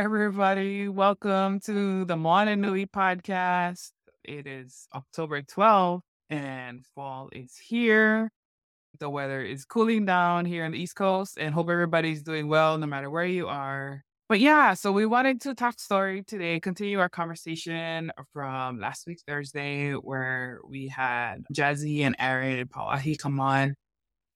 everybody. Welcome to the Moana Nui podcast. It is October 12th and fall is here. The weather is cooling down here on the East Coast and hope everybody's doing well no matter where you are. But yeah, so we wanted to talk story today, continue our conversation from last week, Thursday, where we had Jazzy and Aaron and Pauahi come on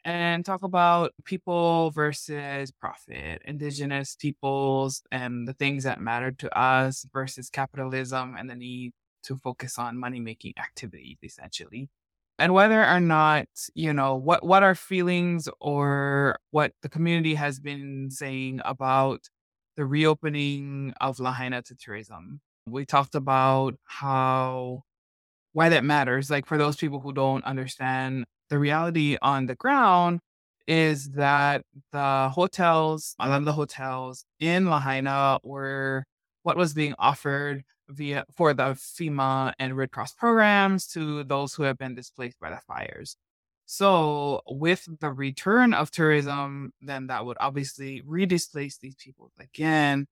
and talk about people versus profit, indigenous peoples, and the things that matter to us versus capitalism and the need to focus on money making activities, essentially. And whether or not, you know, what, what our feelings or what the community has been saying about the reopening of Lahaina to tourism. We talked about how why that matters. Like for those people who don't understand the reality on the ground is that the hotels, a lot of the hotels in Lahaina were what was being offered via for the FEMA and Red Cross programs to those who have been displaced by the fires. So, with the return of tourism, then that would obviously redisplace these people again,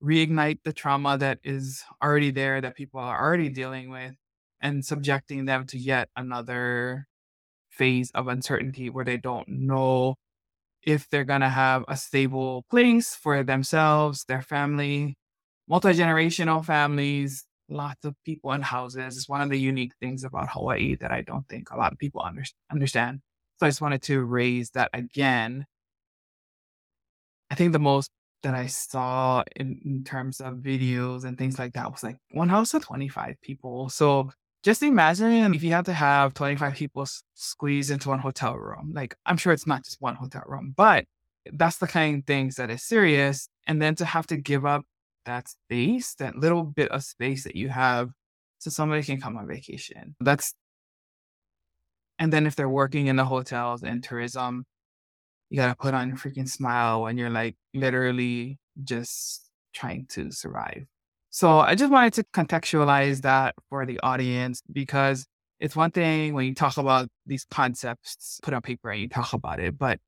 reignite the trauma that is already there that people are already dealing with, and subjecting them to yet another phase of uncertainty where they don't know if they're going to have a stable place for themselves, their family, multi generational families, lots of people in houses. It's one of the unique things about Hawaii that I don't think a lot of people under- understand. So I just wanted to raise that again. I think the most that I saw in, in terms of videos and things like that was like one house of 25 people. So just imagine if you had to have 25 people squeeze into one hotel room. Like, I'm sure it's not just one hotel room, but that's the kind of things that is serious. And then to have to give up that space, that little bit of space that you have so somebody can come on vacation. That's, and then if they're working in the hotels and tourism, you got to put on a freaking smile when you're like literally just trying to survive. So I just wanted to contextualize that for the audience because it's one thing when you talk about these concepts put on paper and you talk about it, but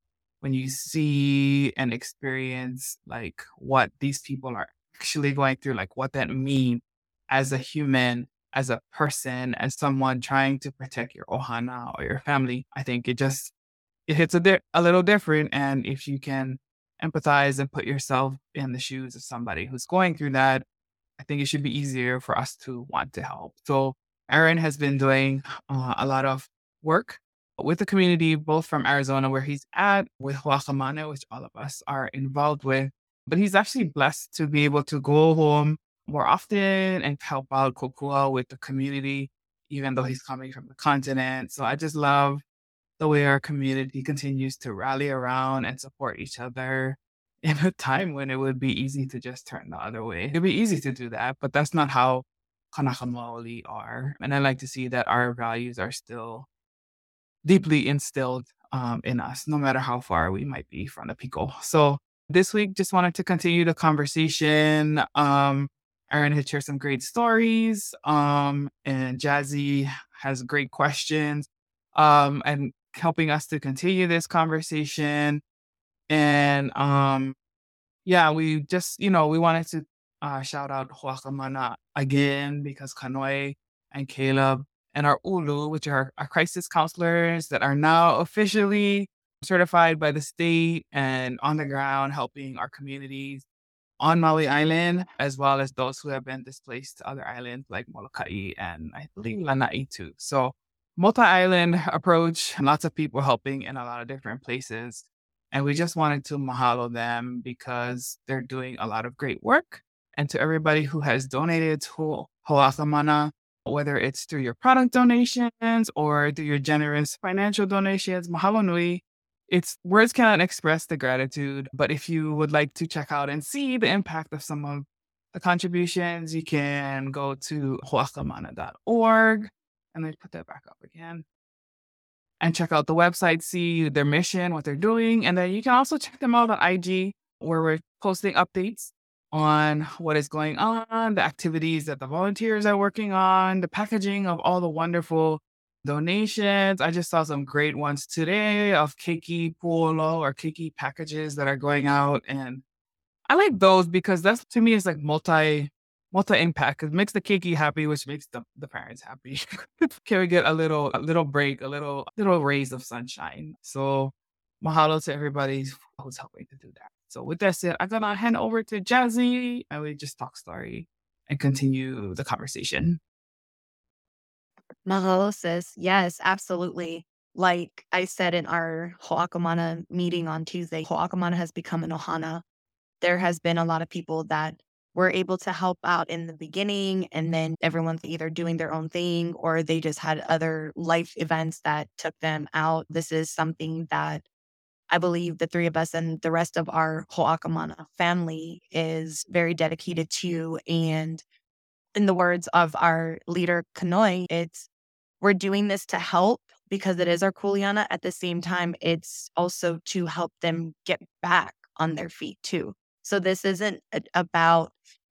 when you see and experience like what these people are actually going through, like what that means as a human, as a person, as someone trying to protect your ohana or your family, I think it just it hits a, di- a little different. And if you can empathize and put yourself in the shoes of somebody who's going through that, I think it should be easier for us to want to help. So Aaron has been doing uh, a lot of work with the community, both from Arizona, where he's at, with Ho'akamana, which all of us are involved with. But he's actually blessed to be able to go home more often and help out Kokua with the community, even though he's coming from the continent. So I just love the way our community continues to rally around and support each other in a time when it would be easy to just turn the other way. It'd be easy to do that, but that's not how Kanaka Maoli are. And I like to see that our values are still deeply instilled um, in us, no matter how far we might be from the Piko. So this week, just wanted to continue the conversation. Um, Aaron had shared some great stories, um, and Jazzy has great questions, um, and helping us to continue this conversation. And um, yeah, we just, you know, we wanted to uh, shout out Ho'akamana again because Kanoe and Caleb and our Ulu, which are our crisis counselors that are now officially certified by the state and on the ground helping our communities on Maui Island, as well as those who have been displaced to other islands like Molokai and I believe Lanai too. So multi-island approach, lots of people helping in a lot of different places. And we just wanted to mahalo them because they're doing a lot of great work. And to everybody who has donated to Ho'akamana, whether it's through your product donations or through your generous financial donations, mahalo nui. It's words cannot express the gratitude, but if you would like to check out and see the impact of some of the contributions, you can go to ho'akamana.org and then put that back up again and check out the website, see their mission, what they're doing. And then you can also check them out on IG where we're posting updates on what is going on, the activities that the volunteers are working on, the packaging of all the wonderful donations. I just saw some great ones today of keiki pu'olo or keiki packages that are going out. And I like those because that's to me it's like multi multi impact. It makes the keiki happy, which makes the, the parents happy. Can we get a little a little break, a little little rays of sunshine? So mahalo to everybody who's helping to do that. So with that said, I'm gonna hand over to Jazzy and we just talk story and continue the conversation. Mahalo, sis. Yes, absolutely. Like I said in our Ho'akamana meeting on Tuesday, Ho'akamana has become an ohana. There has been a lot of people that were able to help out in the beginning, and then everyone's either doing their own thing or they just had other life events that took them out. This is something that I believe the three of us and the rest of our Ho'akamana family is very dedicated to. And in the words of our leader, Kanoe, it's we're doing this to help because it is our kuleana. At the same time, it's also to help them get back on their feet too. So this isn't about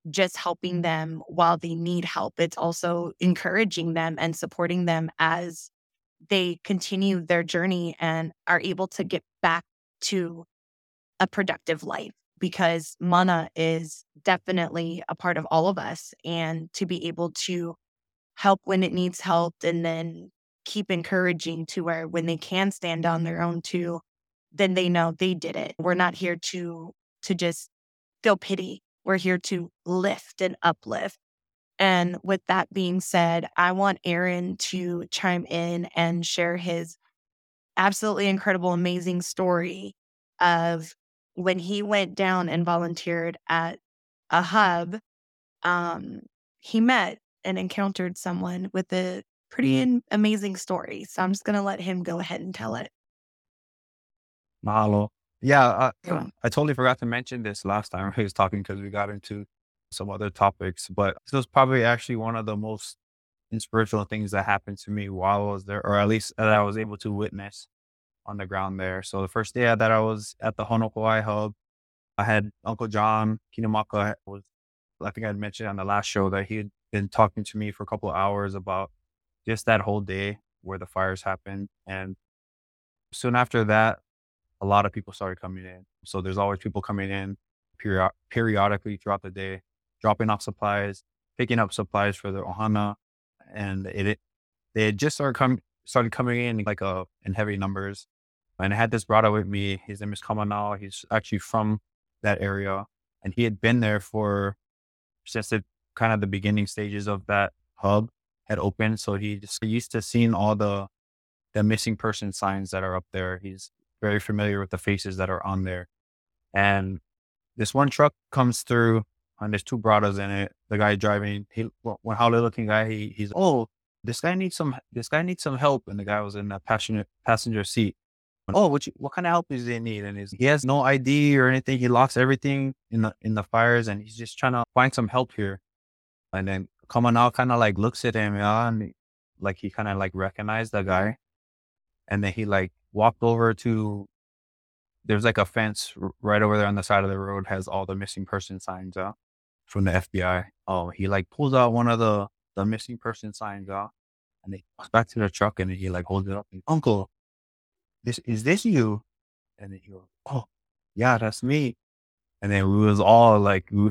just helping them while they need help. It's also encouraging them and supporting them as they continue their journey and are able to get back to a productive life because mana is definitely a part of all of us and to be able to help when it needs help and then keep encouraging to where when they can stand on their own too then they know they did it we're not here to to just feel pity we're here to lift and uplift and with that being said i want aaron to chime in and share his absolutely incredible amazing story of when he went down and volunteered at a hub, um, he met and encountered someone with a pretty amazing story. So I'm just going to let him go ahead and tell it. Mahalo. Yeah, I, I totally forgot to mention this last time I was talking because we got into some other topics, but this was probably actually one of the most inspirational things that happened to me while I was there, or at least that I was able to witness on the ground there. So the first day that I was at the Honokowai hub, I had Uncle John Kinimaka was, I think I had mentioned on the last show that he had been talking to me for a couple of hours about just that whole day where the fires happened. And soon after that, a lot of people started coming in. So there's always people coming in period- periodically throughout the day, dropping off supplies, picking up supplies for the ohana. And it, it they had just started coming started coming in like uh in heavy numbers. And I had this brother with me. His name is Kamanao. He's actually from that area. And he had been there for since the kind of the beginning stages of that hub had opened. So he just used to seeing all the the missing person signs that are up there. He's very familiar with the faces that are on there. And this one truck comes through and there's two brothers in it. The guy driving, he one hollow looking guy, he he's oh, this guy needs some this guy needs some help. And the guy was in the passenger passenger seat oh, what what kind of help does he need? And he has no ID or anything. He lost everything in the in the fires, and he's just trying to find some help here. And then Kamanao kind of like looks at him, yeah, and like he kind of like recognized the guy, and then he like walked over to. There's like a fence right over there on the side of the road has all the missing person signs out from the FBI. Oh, he like pulls out one of the the missing person signs out, and he goes back to the truck and he like holds it up. And, Uncle, this is this you? And then he goes, oh, yeah, that's me. And then we was all like, we,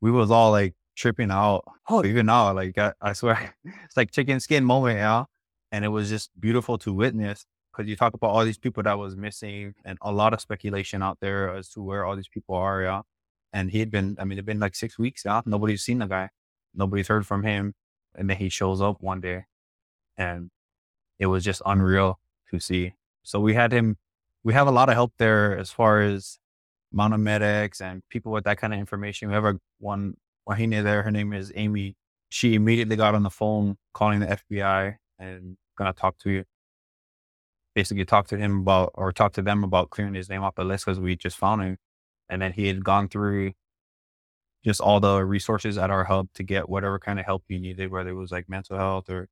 we was all like tripping out. Oh, even now, like I, I swear, it's like chicken skin moment, yeah. And it was just beautiful to witness because you talk about all these people that was missing and a lot of speculation out there as to where all these people are, yeah. And he had been, I mean, it'd been like six weeks, yeah. Nobody's seen the guy, nobody's heard from him, and then he shows up one day, and it was just unreal to see. So we had him, we have a lot of help there as far as mountain medics and people with that kind of information. We have a one Wahine there. Her name is Amy. She immediately got on the phone calling the FBI and gonna talk to you. Basically, talk to him about or talk to them about clearing his name off the list because we just found him, and then he had gone through just all the resources at our hub to get whatever kind of help he needed, whether it was like mental health or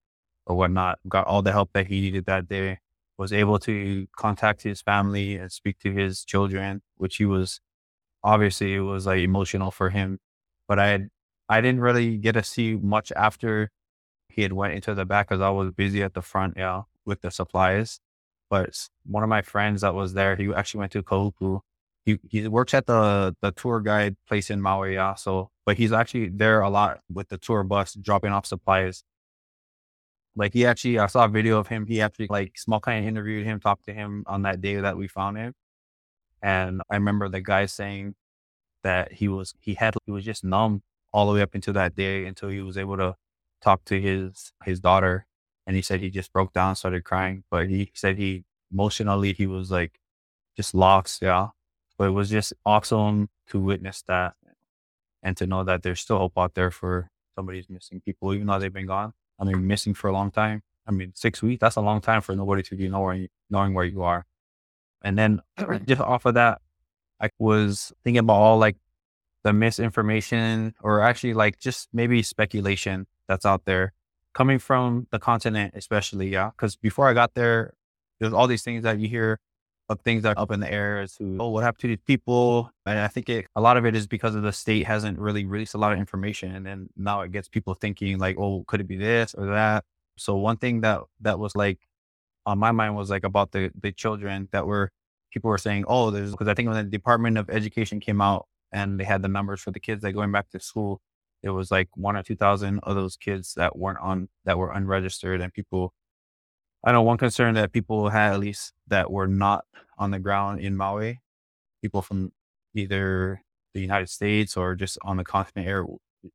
or whatnot. Got all the help that he needed that day was able to contact his family and speak to his children, which he was obviously it was like emotional for him. But I had, I didn't really get to see much after he had went into the back because I was busy at the front, yeah, with the supplies. But one of my friends that was there, he actually went to Kahuku. He he works at the the tour guide place in Maui. Yeah, so but he's actually there a lot with the tour bus dropping off supplies. Like he actually, I saw a video of him. He actually like small kind of interviewed him, talked to him on that day that we found him, and I remember the guy saying that he was he had he was just numb all the way up until that day until he was able to talk to his his daughter, and he said he just broke down, started crying, but he said he emotionally he was like just lost, yeah. But it was just awesome to witness that and to know that there's still hope out there for somebody's missing people, even though they've been gone. I mean, missing for a long time. I mean, six weeks, that's a long time for nobody to be knowing, knowing where you are. And then just off of that, I was thinking about all like the misinformation or actually like just maybe speculation that's out there coming from the continent, especially. Yeah. Cause before I got there, there's all these things that you hear of things that are up in the air as to, oh, what happened to these people? And I think it, a lot of it is because of the state hasn't really released a lot of information. And then now it gets people thinking like, oh, could it be this or that? So one thing that, that was like on my mind was like about the, the children that were, people were saying, oh, there's, because I think when the Department of Education came out and they had the numbers for the kids that going back to school, it was like one or 2000 of those kids that weren't on, that were unregistered and people I know one concern that people had, at least that were not on the ground in Maui, people from either the United States or just on the continent or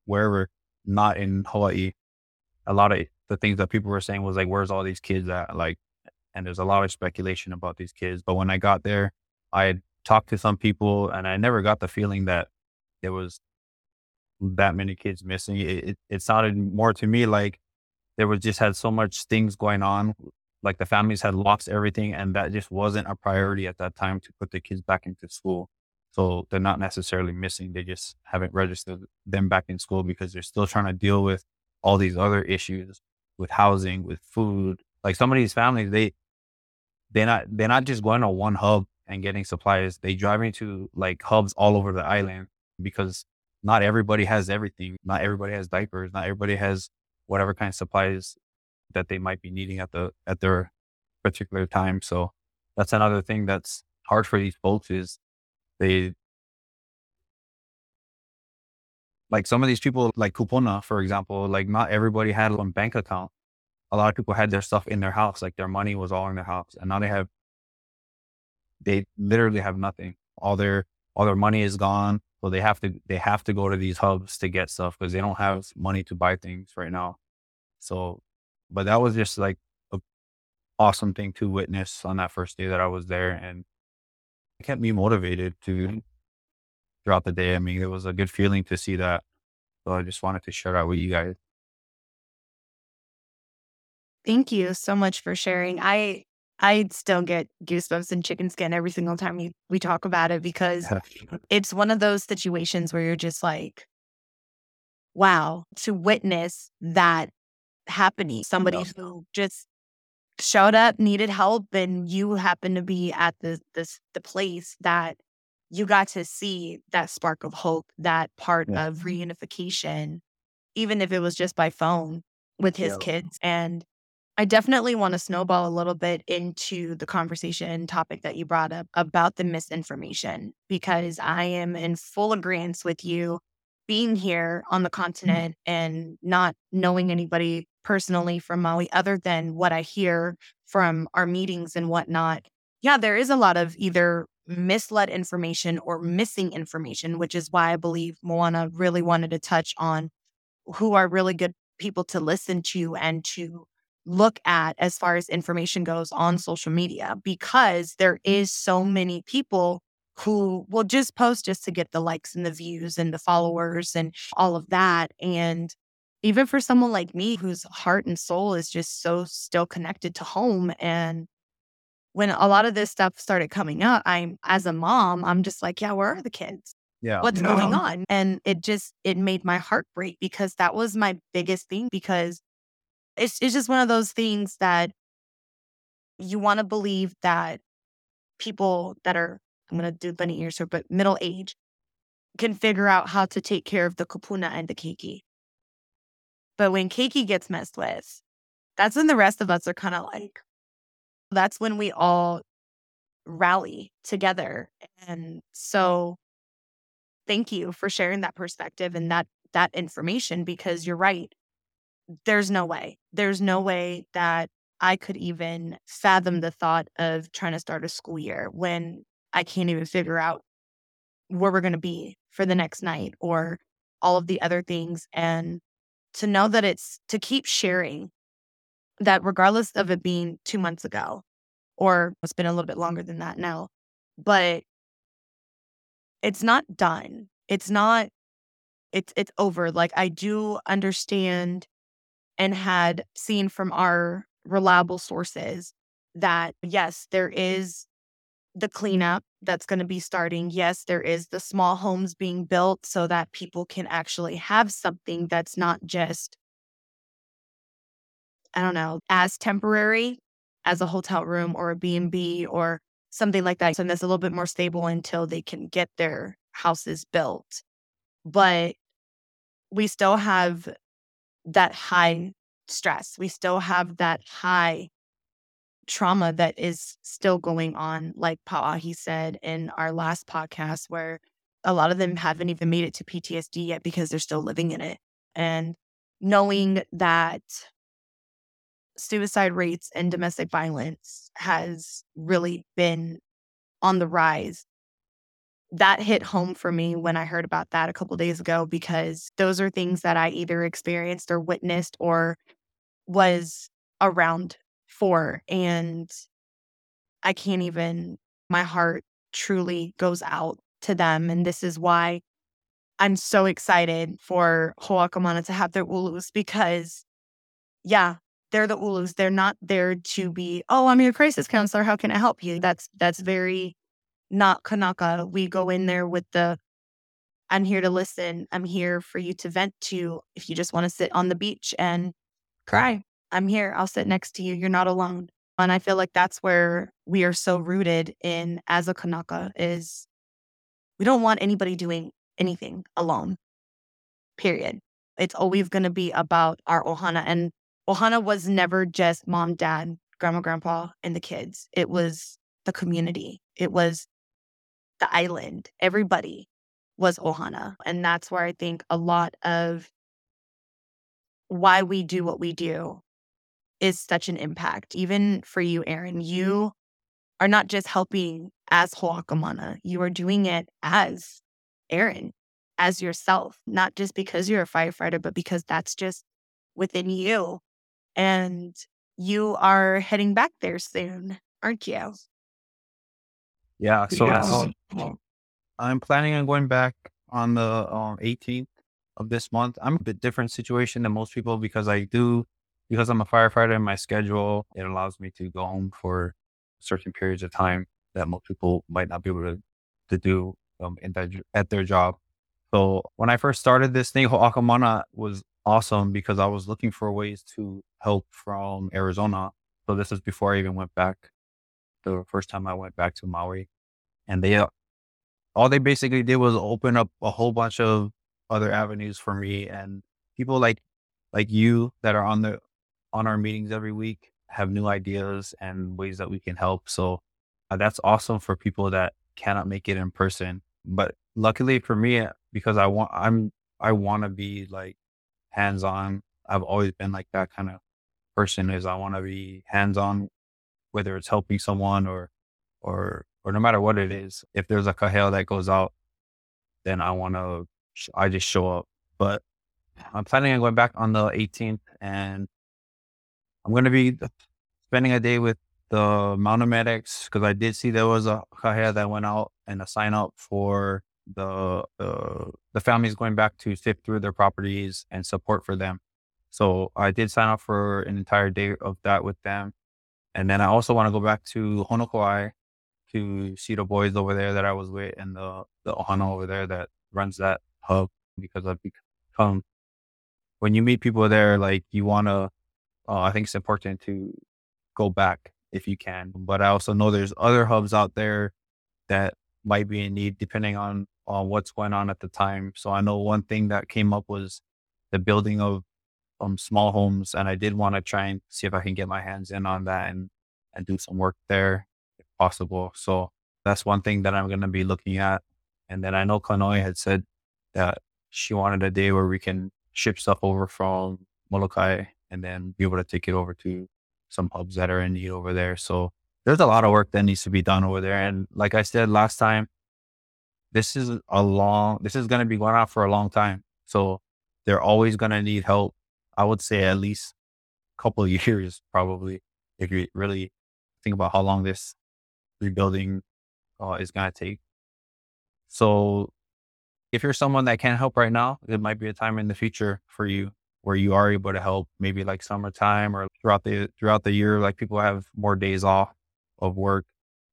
wherever, not in Hawaii. A lot of the things that people were saying was like, where's all these kids at? Like, and there's a lot of speculation about these kids. But when I got there, I talked to some people and I never got the feeling that there was that many kids missing. It, it, it sounded more to me like there was just had so much things going on. Like the families had lost everything, and that just wasn't a priority at that time to put the kids back into school. So they're not necessarily missing; they just haven't registered them back in school because they're still trying to deal with all these other issues with housing, with food. Like some of these families, they they're not they're not just going to one hub and getting supplies. They driving to like hubs all over the island because not everybody has everything. Not everybody has diapers. Not everybody has whatever kind of supplies that they might be needing at the at their particular time. So that's another thing that's hard for these folks is they like some of these people like Kupuna, for example, like not everybody had a bank account. A lot of people had their stuff in their house, like their money was all in their house. And now they have they literally have nothing. All their all their money is gone. So they have to they have to go to these hubs to get stuff because they don't have money to buy things right now. So, but that was just like a awesome thing to witness on that first day that I was there, and it kept me motivated to throughout the day. I mean, it was a good feeling to see that. So I just wanted to share that with you guys. Thank you so much for sharing. I I still get goosebumps and chicken skin every single time we, we talk about it because it's one of those situations where you're just like, wow, to witness that happening. Somebody who just showed up, needed help, and you happen to be at the this the place that you got to see that spark of hope, that part yeah. of reunification, even if it was just by phone with his yeah. kids. And I definitely want to snowball a little bit into the conversation topic that you brought up about the misinformation, because I am in full agreement with you being here on the mm-hmm. continent and not knowing anybody personally from Maui other than what I hear from our meetings and whatnot. Yeah, there is a lot of either misled information or missing information, which is why I believe Moana really wanted to touch on who are really good people to listen to and to look at as far as information goes on social media because there mm-hmm. is so many people who will just post just to get the likes and the views and the followers and all of that. And even for someone like me whose heart and soul is just so still connected to home and when a lot of this stuff started coming up i'm as a mom i'm just like yeah where are the kids? Yeah. What's going on? And it just it made my heart break because that was my biggest thing because it's it's just one of those things that you want to believe that people that are I'm gonna do bunny ears here, but middle age can figure out how to take care of the kupuna and the keiki. But when keiki gets messed with, that's when the rest of us are kind of like, that's when we all rally together. And so thank you for sharing that perspective and that that information because you're right. There's no way. There's no way that I could even fathom the thought of trying to start a school year when I can't even figure out where we're going to be for the next night or all of the other things. And to know that it's to keep sharing that, regardless of it being two months ago, or it's been a little bit longer than that now, but it's not done. It's not, it's, it's over. Like I do understand and had seen from our reliable sources that yes, there is the cleanup that's going to be starting. Yes, there is the small homes being built so that people can actually have something that's not just, I don't know, as temporary as a hotel room or a B&B or something like that. So that's a little bit more stable until they can get their houses built. But we still have that high stress. We still have that high trauma that is still going on, like Pauahi said in our last podcast, where a lot of them haven't even made it to PTSD yet because they're still living in it. And knowing that suicide rates and domestic violence has really been on the rise. That hit home for me when I heard about that a couple days ago because those are things that I either experienced or witnessed or was around for. And I can't even, my heart truly goes out to them. And this is why I'm so excited for Ho'akamana to have their ulus because, yeah, they're the ulus. They're not there to be, oh, I'm your crisis counselor. How can I help you? That's that's very not Kanaka. We go in there with the I'm here to listen. I'm here for you to vent to. If you just want to sit on the beach and cry, I'm here. I'll sit next to you. You're not alone. And I feel like that's where we are so rooted in as a Kanaka is we don't want anybody doing anything alone. Period. It's always going to be about our ohana. And ohana was never just mom, dad, grandma, grandpa, and the kids. It was the community. It was the island. Everybody was ohana. And that's where I think a lot of why we do what we do is such an impact. Even for you, Aaron, mm-hmm. you are not just helping as Ho'akamana, you are doing it as Aaron, as yourself, not just because you're a firefighter, but because that's just within you. And you are heading back there soon, aren't you? Yeah. So yeah. I'm planning on going back on the um, 18th of this month. I'm a bit different situation than most people because I do because I'm a firefighter in my schedule, it allows me to go home for certain periods of time that most people might not be able to, to do um, in that, at their job. So when I first started this thing, Ho'akamana was awesome because I was looking for ways to help from Arizona. So this is before I even went back. The first time I went back to Maui, and they uh, all they basically did was open up a whole bunch of other avenues for me and people like like you that are on the on our meetings every week, have new ideas and ways that we can help. So uh, that's awesome for people that cannot make it in person. But luckily for me, uh, because I want, I'm, I want to be like hands on. I've always been like that kind of person is I want to be hands on, whether it's helping someone or, or, or no matter what it is. If there's a kahea that goes out, then I want to, I just show up. But I'm planning on going back on the 18th and I'm going to be spending a day with the mountain medics because I did see there was a kahea that went out and a sign up for the uh, the families going back to sift through their properties and support for them. So I did sign up for an entire day of that with them, and then I also want to go back to Honokowai to see the boys over there that I was with and the the ohana over there that runs that hub because I've become when you meet people there, like you want to uh, I think it's important to go back if you can. But I also know there's other hubs out there that might be in need depending on on what's going on at the time. So I know one thing that came up was the building of um small homes, and I did want to try and see if I can get my hands in on that and and do some work there. If possible. So that's one thing that I'm going to be looking at. And then I know Kanoe had said that she wanted a day where we can ship stuff over from Molokai and then be able to take it over to some hubs that are in need over there. So there's a lot of work that needs to be done over there. And like I said last time, this is a long, this is going to be going on for a long time. So they're always going to need help. I would say at least a couple of years, probably, if you really think about how long this rebuilding uh, is going to take. So if you're someone that can't help right now, it might be a time in the future for you where you are able to help maybe like summertime or throughout the throughout the year like people have more days off of work.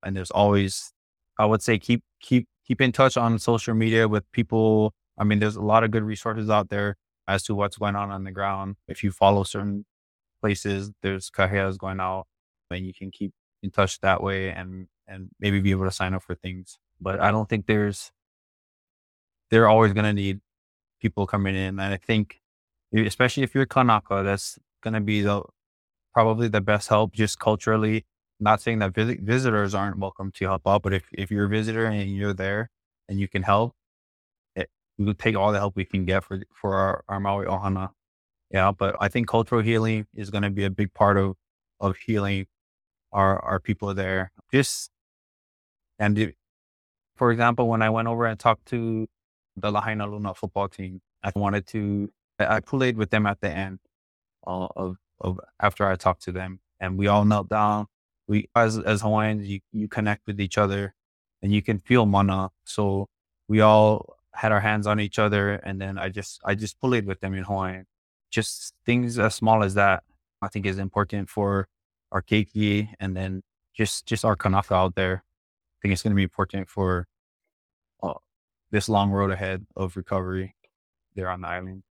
And there's always i would say keep keep keep in touch on social media with people. I mean there's a lot of good resources out there as to what's going on on the ground if you follow certain places there's kaheas going out and you can keep in touch that way and and maybe be able to sign up for things but i don't think there's they're always going to need people coming in and i think especially if you're Kanaka, that's going to be the probably the best help just culturally. Not saying that vis- visitors aren't welcome to help out, but if, if you're a visitor and you're there and you can help, we take all the help we can get for for our, our Maui Ohana. Yeah, but I think cultural healing is going to be a big part of of healing our our people there. Just and it, for example, when I went over and talked to the Lahainaluna football team, I wanted to I played with them at the end uh, of of after I talked to them, and we all knelt down. We as as Hawaiians, you you connect with each other, and you can feel mana. So we all had our hands on each other, and then I just I just played with them in Hawaiian. Just things as small as that, I think is important for our keiki, and then just just our kanaka out there. I think it's going to be important for uh, this long road ahead of recovery there on the island.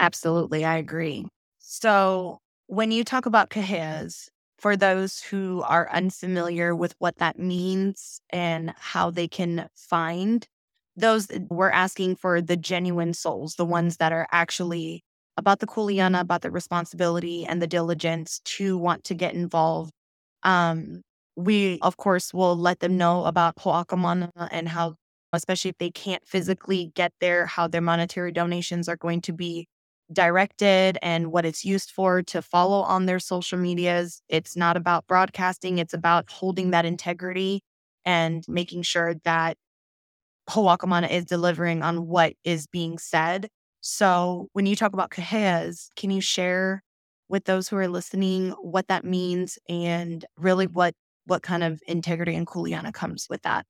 Absolutely, I agree. So, when you talk about kaheas, for those who are unfamiliar with what that means and how they can find those, we're asking for the genuine souls, the ones that are actually about the kuleana, about the responsibility and the diligence to want to get involved. Um, we, of course, will let them know about Ho'akamana and how, especially if they can't physically get there, how their monetary donations are going to be directed and what it's used for to follow on their social medias. It's not about broadcasting, it's about holding that integrity and making sure that Ho'akamana is delivering on what is being said. So, when you talk about kaheas, can you share with those who are listening what that means and really what what kind of integrity and kuleana comes with that?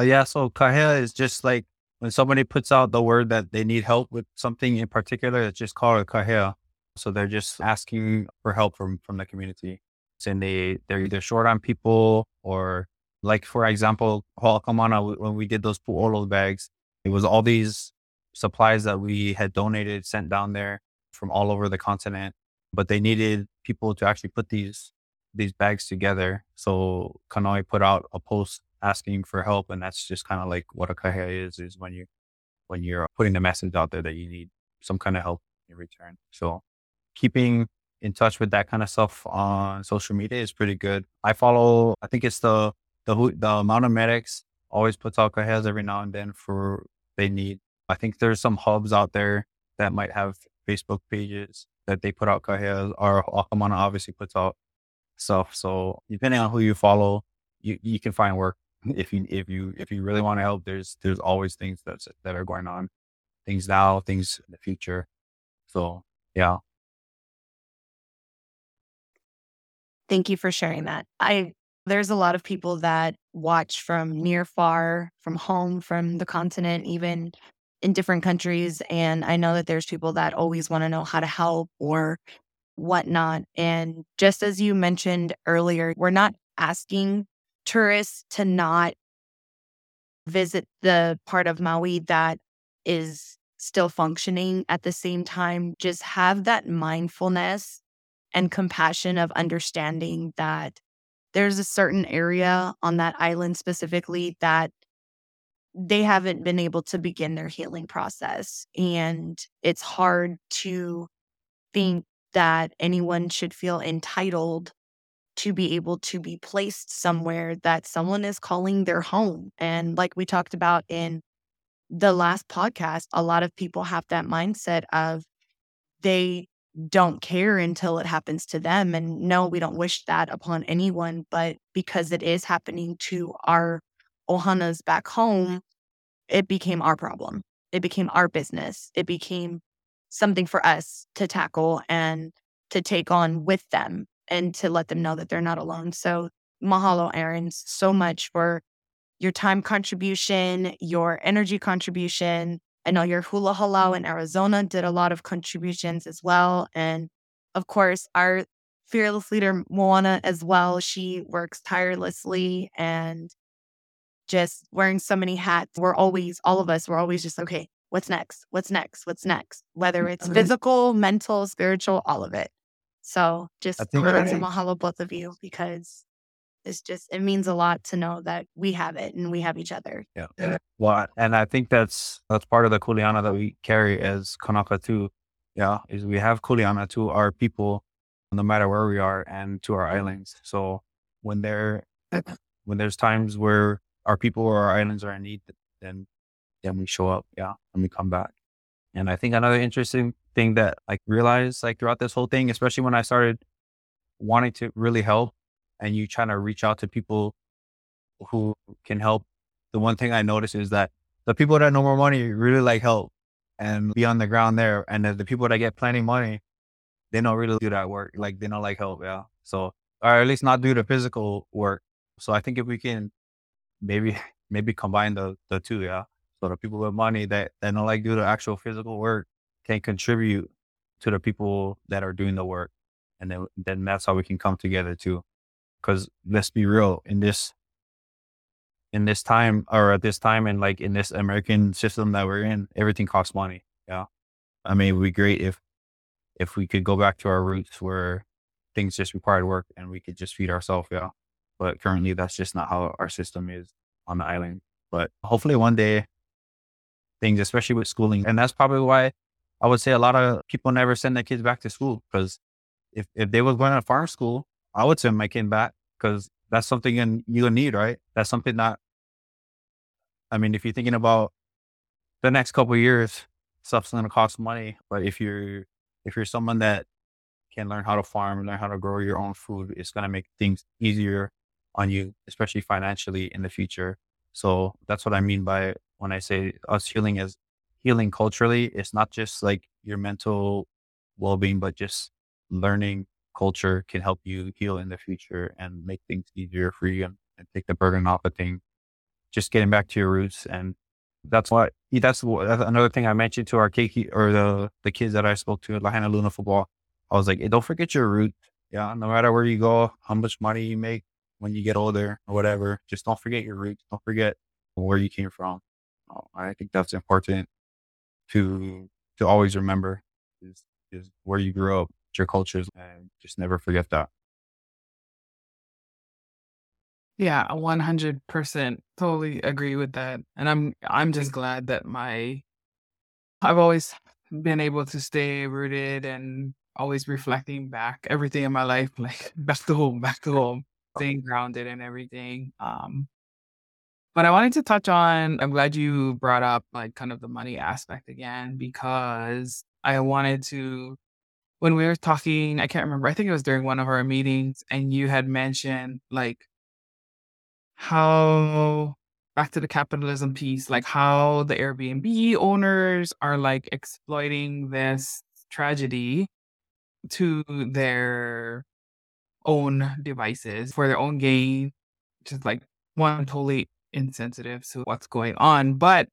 Uh, yeah, so kahea is just like when somebody puts out the word that they need help with something in particular, it's just called a kahea. So they're just asking for help from from the community. Saying they they're either short on people or like for example, Ho'akamana, when we did those pu'olo bags, it was all these supplies that we had donated, sent down there from all over the continent, but they needed people to actually put these these bags together. So Kanoe put out a post asking for help. And that's just kind of like what a kahea is, is when you, when you're putting the message out there that you need some kind of help in return. So keeping in touch with that kind of stuff on social media is pretty good. I follow, I think it's the, the, the Mountain Medics always puts out kaheas every now and then for they need. I think there's some hubs out there that might have Facebook pages that they put out kaheas or Akamana obviously puts out stuff. So depending on who you follow, you, you can find work if you if you if you really want to help there's there's always things that's that are going on things now things in the future. So yeah. Thank you for sharing that. I there's a lot of people that watch from near far from home from the continent even in different countries and i know that there's people that always want to know how to help or whatnot and just as you mentioned earlier we're not asking tourists to not visit the part of Maui that is still functioning at the same time. Just have that mindfulness and compassion of understanding that there's a certain area on that island specifically that they haven't been able to begin their healing process. And it's hard to think that anyone should feel entitled to be able to be placed somewhere that someone is calling their home. And like we talked about in the last podcast, a lot of people have that mindset of they don't care until it happens to them. And no, we don't wish that upon anyone. But because it is happening to our Ohanas back home, it became our problem. It became our business. It became something for us to tackle and to take on with them and to let them know that they're not alone. So, mahalo, Aaron, so much for your time contribution, your energy contribution. I know your hula halau in mm-hmm. Arizona did a lot of contributions as well. And of course, our fearless leader, Moana, as well. She works tirelessly and just wearing so many hats. We're always, all of us, we're always just, okay, what's next? What's next? What's next? Whether mm, it's physical, mental, spiritual, all of it. So just I think mahalo both of you because it's just it means a lot to know that we have it and we have each other. Yeah. Well, and I think that's that's part of the kuleana that we carry as Kanaka too. Yeah, is we have kuleana to our people, no matter where we are, and to our islands. So when there when there's times where our people or our islands are in need, then then we show up. Yeah, and we come back. And I think another interesting thing that I realized like throughout this whole thing, especially when I started wanting to really help and you trying to reach out to people who can help. The one thing I noticed is that the people that know more money really like help and be on the ground there. And the people that get plenty money, they don't really do that work. Like they don't like help. Yeah. So, or at least not do the physical work. So I think if we can maybe, maybe combine the, the two. Yeah. So the people with money that, that don't like do the actual physical work can contribute to the people that are doing the work. And then, then that's how we can come together too. Cause let's be real in this, in this time or at this time and like in this American system that we're in, everything costs money. Yeah. I mean, it would be great if, if we could go back to our roots where things just required work and we could just feed ourselves. Yeah. But currently that's just not how our system is on the island. But hopefully one day things, especially with schooling. And that's probably why I would say a lot of people never send their kids back to school because if, if they was going to farm school, I would send my kid back because that's something in, you need, right? That's something that, I mean, if you're thinking about the next couple years, stuff's going to cost money. But if you're, if you're someone that can learn how to farm, learn how to grow your own food, it's going to make things easier on you, especially financially in the future. So that's what I mean by when I say us healing as healing culturally, it's not just like your mental well being, but just learning culture can help you heal in the future and make things easier for you and, and take the burden off of things. Just getting back to your roots. And that's what, that's, that's another thing I mentioned to our keiki or the, the kids that I spoke to at Lahainaluna football. I was like, hey, don't forget your root. Yeah. No matter where you go, how much money you make when you get older or whatever, just don't forget your roots. Don't forget where you came from. Oh, I think that's important to to always remember is is where you grew up, your cultures, and just never forget that. Yeah, one hundred percent, totally agree with that. And I'm I'm just glad that my I've always been able to stay rooted and always reflecting back everything in my life, like back to home, back to home, staying grounded and everything. Um, but I wanted to touch on, I'm glad you brought up like kind of the money aspect again, because I wanted to, when we were talking, I can't remember, I think it was during one of our meetings, and you had mentioned like how, back to the capitalism piece, like how the Airbnb owners are like exploiting this tragedy to their own devices for their own gain, just like one totally insensitive to what's going on. But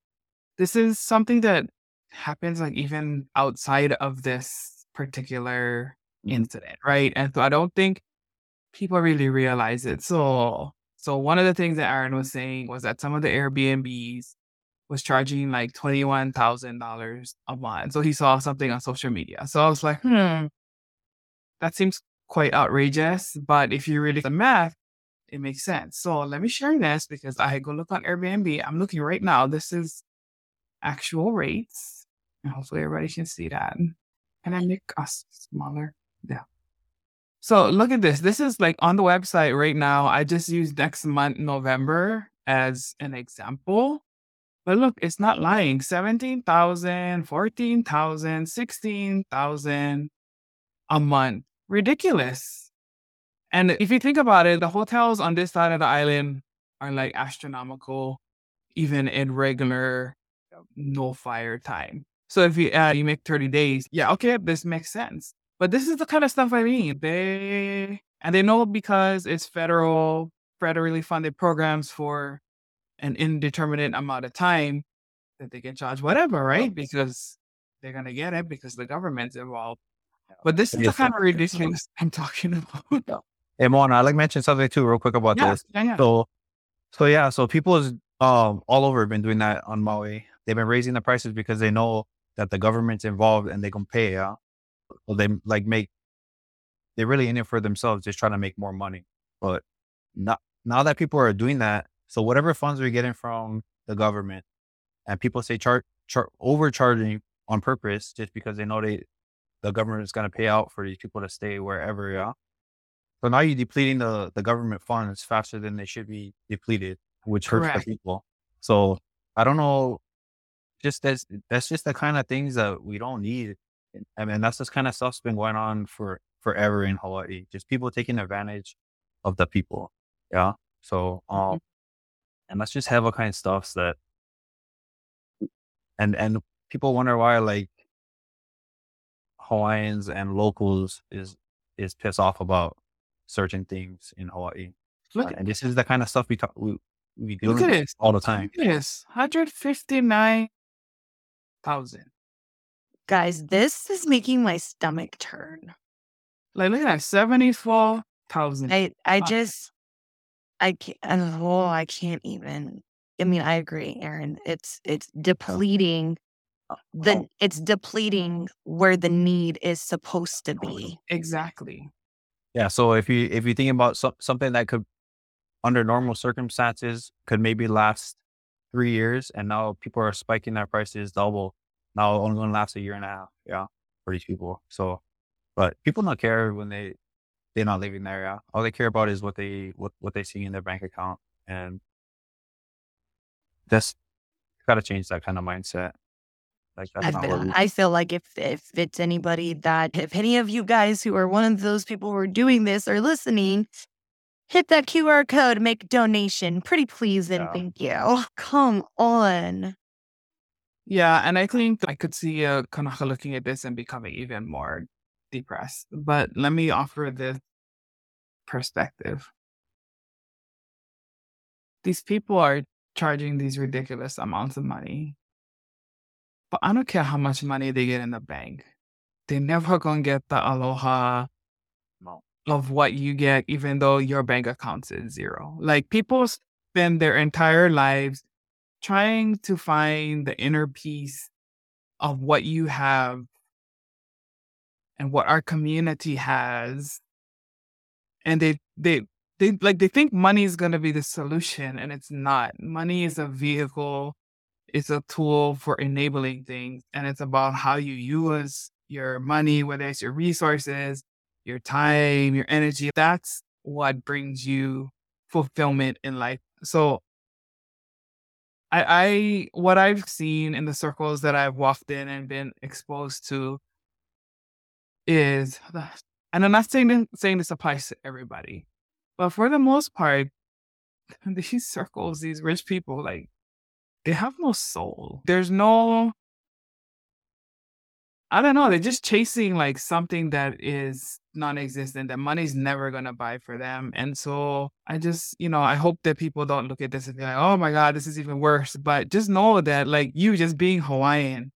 this is something that happens like even outside of this particular incident, right? And so I don't think people really realize it. So so one of the things that Aaron was saying was that some of the Airbnbs was charging like twenty one thousand dollars a month. So he saw something on social media. So I was like, hmm, that seems quite outrageous. But if you really the math, it makes sense. So let me share this because I go look on Airbnb. I'm looking right now. This is actual rates. And hopefully everybody can see that. Can I make us smaller? Yeah. So look at this. This is like on the website right now. I just used next month, November, as an example. But look, it's not lying. 17,000, 14,000, 16,000 a month. Ridiculous. And if you think about it, the hotels on this side of the island are like astronomical, even in regular no fire time. So if you uh, you make 30 days, yeah, okay, this makes sense. But this is the kind of stuff I mean. They and they know because it's federal, federally funded programs for an indeterminate amount of time that they can charge whatever, right? Because they're gonna get it because the government's involved. But this is the kind of ridiculous I'm talking about. Hey Moana, I'd like to mention something too, real quick about yeah, this. yeah, yeah. So, so yeah, so people is um all over have been doing that on Maui. They've been raising the prices because they know that the government's involved and they can pay. Yeah, so they like make they're really in it for themselves, just trying to make more money. But not now that people are doing that, so whatever funds we're getting from the government, and people say char- char- overcharging on purpose just because they know they the government is going to pay out for these people to stay wherever. Yeah. So now you're depleting the, the government funds faster than they should be depleted, which hurts Correct. the people. So I don't know. Just that's that's just the kind of things that we don't need. I mean, that's this kind of stuff's been going on for forever in Hawaii. Just people taking advantage of the people. Yeah. So um, and that's just hella kind of stuff that, and and people wonder why like Hawaiians and locals is is pissed off about certain things in Hawaii. Look, Uh, and this is the kind of stuff we talk we we deal look at this. all the time. Look at this. 159,000. Guys, this is making my stomach turn. Like, look at that. 74,000. I I Uh, just I can't oh, I can't even. I mean, I agree, Aaron. It's it's depleting the it's depleting where the need is supposed to be. Exactly. Yeah. So if you if you think about some, something that could under normal circumstances could maybe last three years, and now people are spiking their prices double. Now only going to last a year and a half. Yeah, for these people. So, but people don't care when they they're not living there. Yeah, all they care about is what they what what they see in their bank account, and that's got to change that kind of mindset. Like that's I've been. I feel like if if it's anybody that if any of you guys who are one of those people who are doing this are listening, hit that QR code, make a donation. Pretty please and Yeah. thank you. Come on. Yeah. And I think I could see uh, Kanaka looking at this and becoming even more depressed. But let me offer this perspective. These people are charging these ridiculous amounts of money. But I don't care how much money they get in the bank. They're never going to get the aloha No. of what you get, even though your bank account is zero. Like people spend their entire lives trying to find the inner peace of what you have and what our community has. And they, they, they like, they think money is going to be the solution and it's not. Money is a vehicle. It's a tool for enabling things. And it's about how you use your money, whether it's your resources, your time, your energy. That's what brings you fulfillment in life. So I, I what I've seen in the circles that I've walked in and been exposed to is that, and I'm not saying this, saying this applies to everybody, but for the most part, these circles, these rich people, like they have no soul. There's no I don't know. They're just chasing like something that is non-existent that money's never gonna buy for them. And so I just, you know, I hope that people don't look at this and be like, oh my God, this is even worse. But just know that like you just being Hawaiian,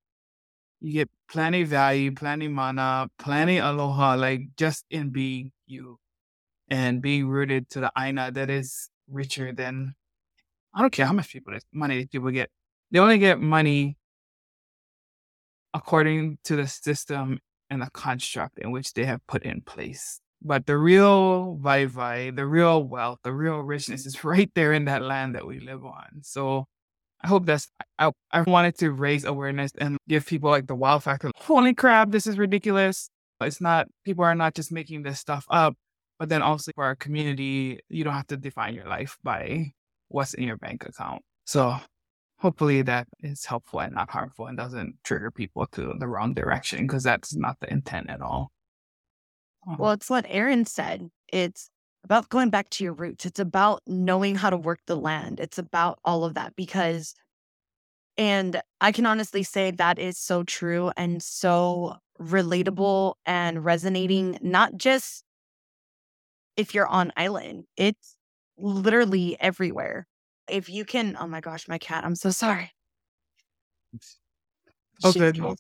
you get plenty value, plenty mana, plenty aloha, like just in being you and being rooted to the aina that is richer than I don't care how much people money people get. They only get money according to the system and the construct in which they have put in place. But the real vai vai, the real wealth, the real richness is right there in that land that we live on. So I hope that's, I, I wanted to raise awareness and give people like the wow factor. Holy crap, this is ridiculous. It's not, people are not just making this stuff up, but then also for our community, you don't have to define your life by what's in your bank account. So hopefully that is helpful and not harmful and doesn't trigger people to the wrong direction because that's not the intent at all. Well, oh. it's what Aaron said. It's about going back to your roots. It's about knowing how to work the land. It's about all of that because, and I can honestly say that is so true and so relatable and resonating, not just if you're on island, it's literally everywhere. If you can, oh my gosh, my cat, I'm so sorry. Oh, good.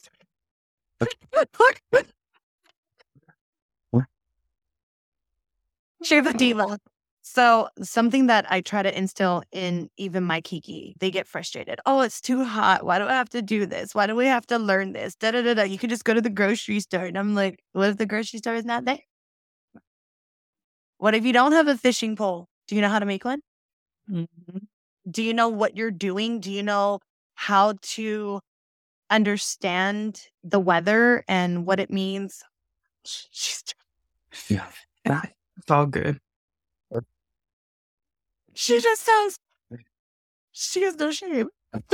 Share the diva. So something that I try to instill in even my Kiki, they get frustrated. Oh, it's too hot. Why do I have to do this? Why do we have to learn this? Da da da da. You could just go to the grocery store. And I'm like, what if the grocery store is not there? What if you don't have a fishing pole? Do you know how to make one? Mm-hmm. Do you know what you're doing? Do you know how to understand the weather and what it means? She's yeah. It's all good. She just sounds. She has no shame.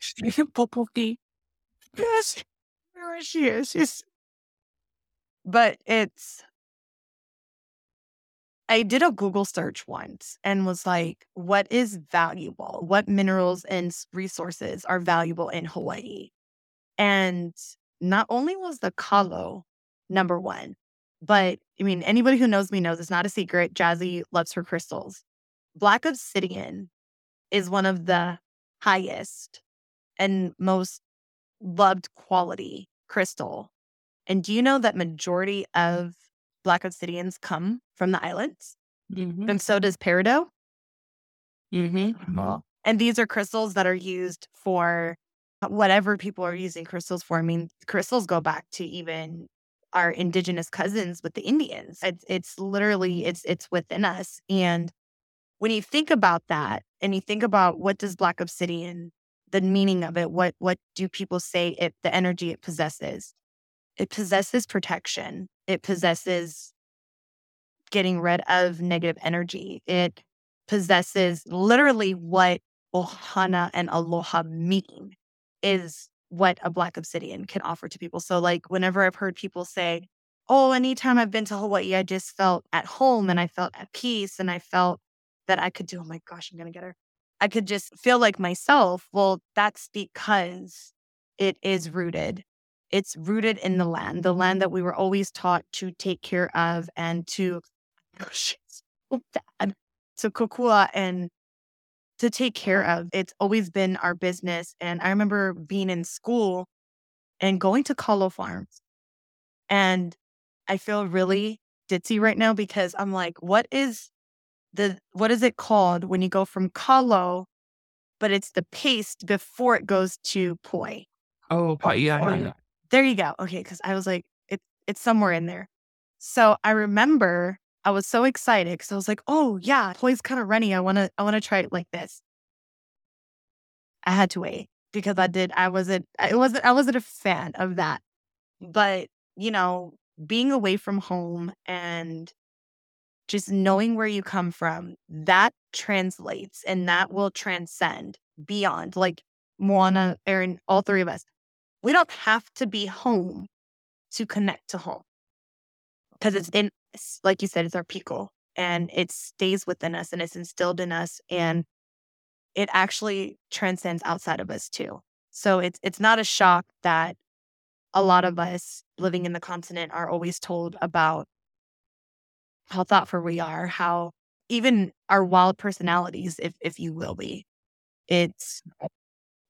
She's Popoki. Yes, where she is. She's. But it's. I did a Google search once and was like, what is valuable? What minerals and resources are valuable in Hawaii? And not only was the kalo number one, but I mean, anybody who knows me knows it's not a secret. Jazzy loves her crystals. Black obsidian is one of the highest and most loved quality crystal. And do you know that majority mm. of black obsidians come from the islands? Mm-hmm. And so does peridot. Mm-hmm. And these are crystals that are used for whatever people are using crystals for. I mean, crystals go back to even our indigenous cousins with the Indians. It's, it's literally it's it's within us. And when you think about that, and you think about what does black obsidian, the meaning of it, what what do people say it the energy it possesses? It possesses protection. It mm-hmm. possesses getting rid of negative energy. It possesses literally what ohana and aloha mean is what a black obsidian can offer to people. So, like, whenever I've heard people say, Oh, anytime I've been to Hawaii, I just felt at home and I felt at peace and I felt that I could do, oh my gosh, I'm going to get her. I could just feel like myself. Well, that's because it is rooted. It's rooted in the land, the land that we were always taught to take care of and to, oh, bad, to kokua and to take care of. It's always been our business. And I remember being in school and going to Kalo Farms. And I feel really ditzy right now because I'm like, what is the what is it called when you go from Kalo, but it's the paste before it goes to poi? Oh, poi, yeah, yeah. There you go. Okay, because I was like, it, it's somewhere in there. So I remember I was so excited because I was like, oh yeah, toy's kind of runny. I wanna I wanna try it like this. I had to wait because I did I wasn't I wasn't I wasn't a fan of that. But, you know, being away from home and just knowing where you come from, that translates and that will transcend beyond like Moana, Aaron, all three of us. We don't have to be home to connect to home because it's in like you said, it's our piko and it stays within us and it's instilled in us and it actually transcends outside of us too. So it's it's not a shock that a lot of us living in the continent are always told about how thoughtful we are, how even our wild personalities, if if you will be. It's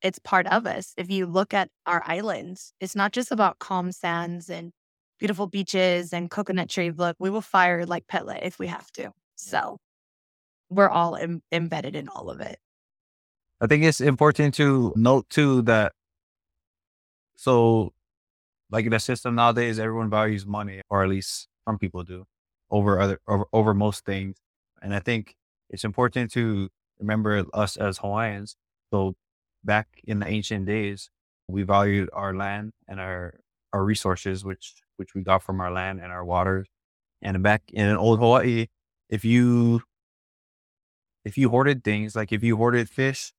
it's part of us. If you look at our islands, it's not just about calm sands and beautiful beaches and coconut trees. Look, we will fire like Pele if we have to. So we're all Im- embedded in all of it. I think it's important to note too that so like in the system nowadays, everyone values money, or at least some people do, over other over, over most things. And I think it's important to remember us as Hawaiians. So back in the ancient days, we valued our land and our our resources, which which we got from our land and our waters. And back in old Hawaii, if you if you hoarded things, like if you hoarded fish,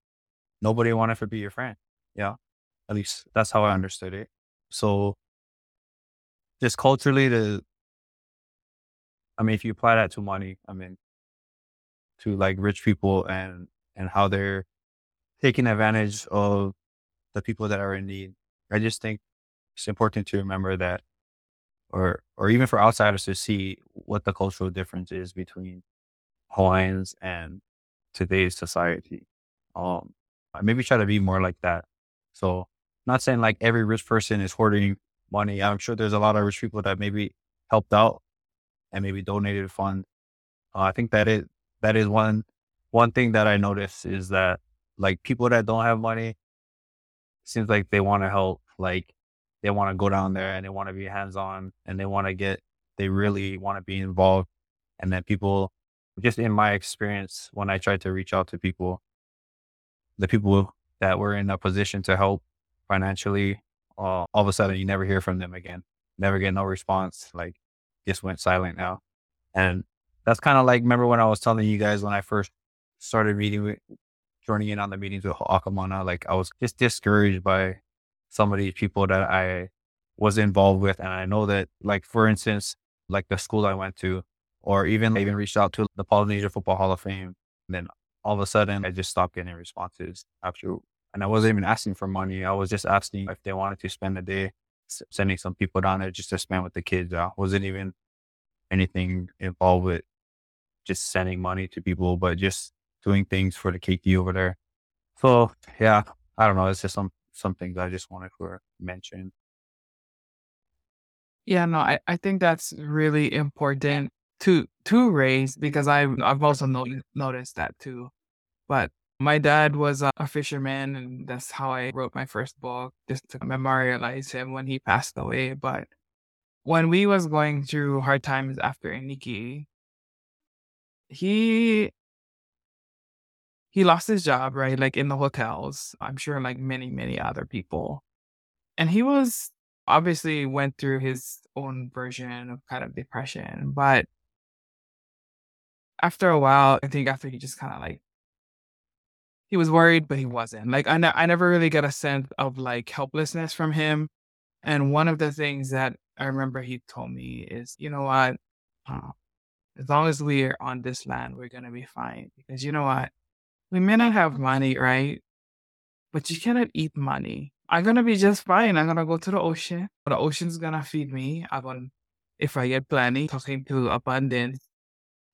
nobody wanted to be your friend. Yeah. At least that's how I understood it. So just culturally the I mean if you apply that to money, I mean to like rich people and and how they're taking advantage of the people that are in need. I just think it's important to remember that or or even for outsiders to see what the cultural difference is between Hawaiians and today's society. Um maybe try to be more like that. So not saying like every rich person is hoarding money. I'm sure there's a lot of rich people that maybe helped out and maybe donated funds. Uh, I think that is that is one one thing that I notice is that like people that don't have money seems like they want to help. Like they want to go down there and they want to be hands on and they want to get they really want to be involved. And then people, just in my experience, when I tried to reach out to people, the people that were in a position to help financially, uh, all of a sudden you never hear from them again. Never get no response. Like just went silent now. And that's kind of like, remember when I was telling you guys when I first started meeting with, joining in on the meetings with Akamana, like I was just discouraged by some of these people that I was involved with. And I know that, like, for instance, like the school I went to, or even even reached out to the Polynesian Football Hall of Fame. And then all of a sudden, I just stopped getting responses after, and I wasn't even asking for money. I was just asking if they wanted to spend a day sending some people down there just to spend with the kids. I wasn't even anything involved with just sending money to people, but just doing things for the keiki over there. So yeah, I don't know. It's just some some things I just wanted to mention. Yeah, no, I, I think that's really important to to raise because I've I've also noticed noticed that too. But my dad was a, fisherman, and that's how I wrote my first book, just to memorialize him when he passed away. But when we was going through hard times after Iniki, he he lost his job, right? Like in the hotels. I'm sure like many, many other people. And he was obviously went through his own version of kind of depression. But after a while, I think after he just kind of like he was worried, but he wasn't. Like I, ne- I never really got a sense of like helplessness from him. And one of the things that I remember he told me is, you know what, uh, as long as we're on this land, we're gonna be fine. Because you know what, we may not have money, right? But you cannot eat money. I'm gonna be just fine. I'm gonna go to the ocean. The ocean's gonna feed me. I'm gonna, if I get plenty, talking to abundance.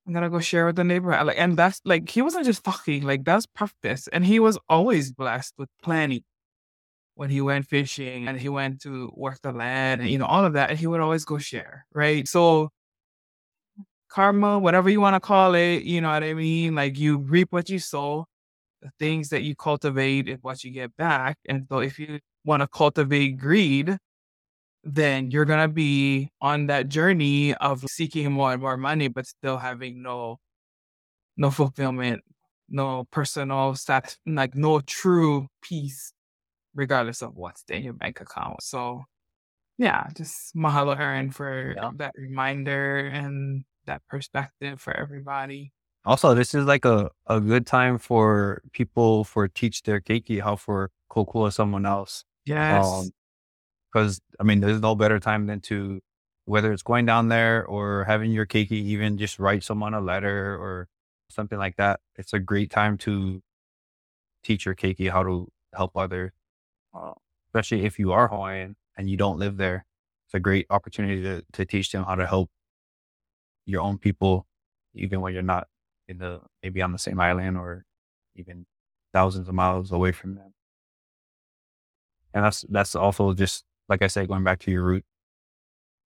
I'm gonna go share with the neighborhood. Like, and that's like he wasn't just talking. Like that's practice, and he was always blessed with plenty. When he went fishing and he went to work the land and you know all of that, and he would always go share, right? So karma, whatever you want to call it, you know what I mean? Like you reap what you sow. The things that you cultivate is what you get back. And so if you want to cultivate greed, then you're gonna be on that journey of seeking more and more money, but still having no no fulfillment, no personal stat like no true peace, regardless of what's in your bank account. So yeah, just mahalo Aaron for yeah. that reminder and that perspective for everybody. Also, this is like a, a good time for people for teach their keiki how for kokua someone else. Yes. Because um, I mean, there's no better time than to whether it's going down there or having your keiki even just write someone a letter or something like that. It's a great time to teach your keiki how to help others, uh, especially if you are Hawaiian and you don't live there. It's a great opportunity to, to teach them how to help your own people, even when you're not in the maybe on the same island or even thousands of miles away from them. And that's that's also just like I said, going back to your root,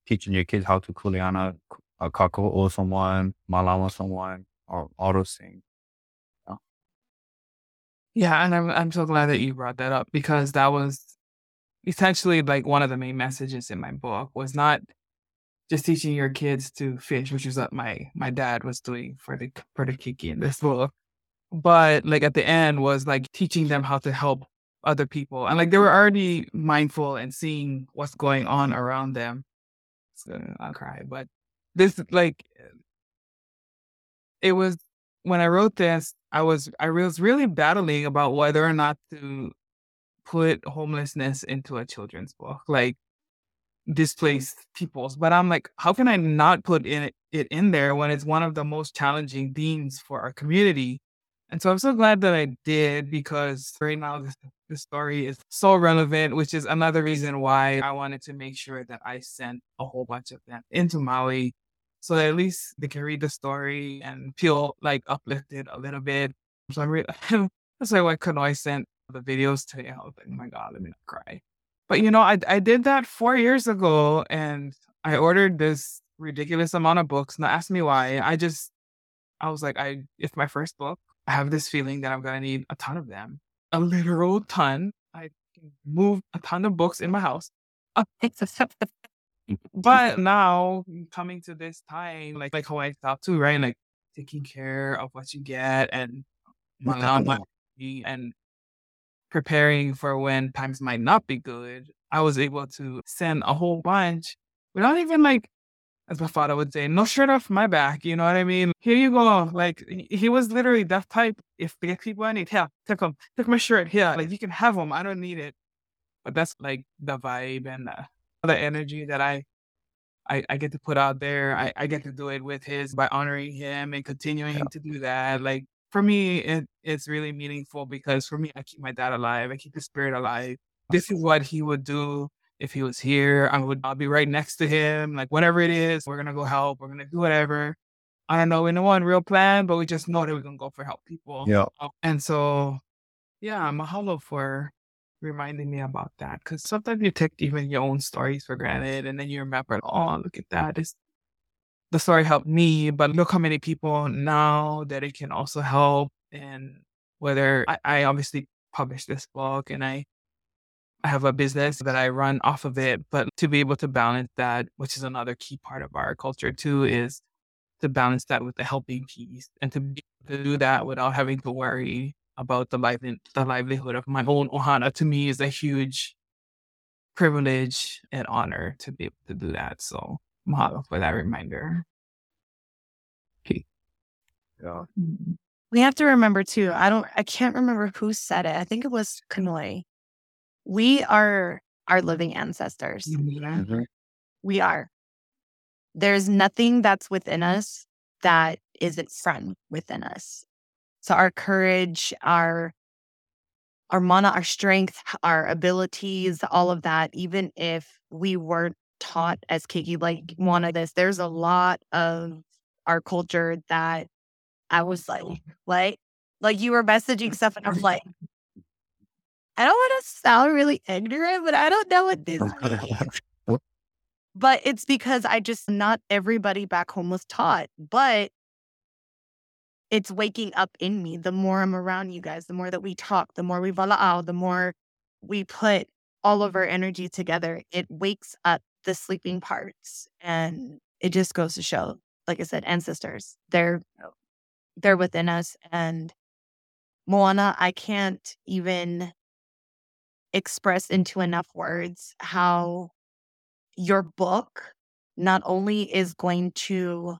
teaching your kids how to kuleana, uh, kako'o someone, malama someone, or all those things. Yeah, and I'm I'm so glad that you brought that up because that was essentially like one of the main messages in my book was not just teaching your kids to fish, which is what my my dad was doing for the for the keiki in this book. But like at the end was like teaching them how to help other people. And like they were already mindful and seeing what's going on around them. I'll cry. But this, like, it was when I wrote this, I was I was really battling about whether or not to put homelessness into a children's book, like displaced peoples. But I'm like, how can I not put in it, it in there when it's one of the most challenging themes for our community? And so I'm so glad that I did because right now this, this story is so relevant, which is another reason why I wanted to make sure that I sent a whole bunch of them into Maui so that at least they can read the story and feel like uplifted a little bit. So I'm really, that's like why Kanoe sent the videos to you. I was like, oh my God, let me not cry. But you know, I, I did that four years ago and I ordered this ridiculous amount of books. Now ask me why. I just, I was like, I, it's my first book. I have this feeling that I'm going to need a ton of them, a literal ton. I can move a ton of books in my house. but now coming to this time, like like how I thought too, right? Like taking care of what you get and my and preparing for when times might not be good. I was able to send a whole bunch without even like, as my father would say, no shirt off my back. You know what I mean? Here you go. Like he was literally that type. If people I need, here, take them, take my shirt here. Like you can have them. I don't need it. But that's like the vibe and the the energy that I I, I get to put out there. I, I get to do it with his by honoring him and continuing yeah. to do that. Like for me, it, it's really meaningful because for me, I keep my dad alive. I keep his spirit alive. This is what he would do if he was here. I would I'll be right next to him. Like whatever it is, we're gonna go help. We're gonna do whatever. I don't know, we know one real plan, but we just know that we're gonna go for help people. Yeah. Uh, and so, yeah, mahalo for reminding me about that because sometimes you take even your own stories for granted and then you remember, oh, look at that. It's, the story helped me, but look how many people now that it can also help. And whether I, I obviously publish this book and I, I have a business that I run off of it, but to be able to balance that, which is another key part of our culture too, is to balance that with the helping piece and to be able to do that without having to worry about the life the livelihood of my own ohana to me is a huge privilege and honor to be able to do that. So mahalo for that reminder. Okay. Yeah. Mm-hmm. We have to remember too. I don't. I can't remember who said it. I think it was Kanoe. We are our living ancestors. Mm-hmm. We are. There's nothing that's within us that isn't from within us. So our courage, our our mana, our strength, our abilities, all of that, even if we weren't taught as Keiki like one of this, there's a lot of our culture that I was like, like, like you were messaging stuff and I'm like, I don't want to sound really ignorant, but I don't know what this means. but it's because I just not everybody back home was taught. But it's waking up in me. The more I'm around you guys, the more that we talk, the more we vala'au, the more we put all of our energy together, it wakes up the sleeping parts. And it just goes to show, like I said, ancestors, they're they're within us. And Moana, I can't even express into enough words how your book not only is going to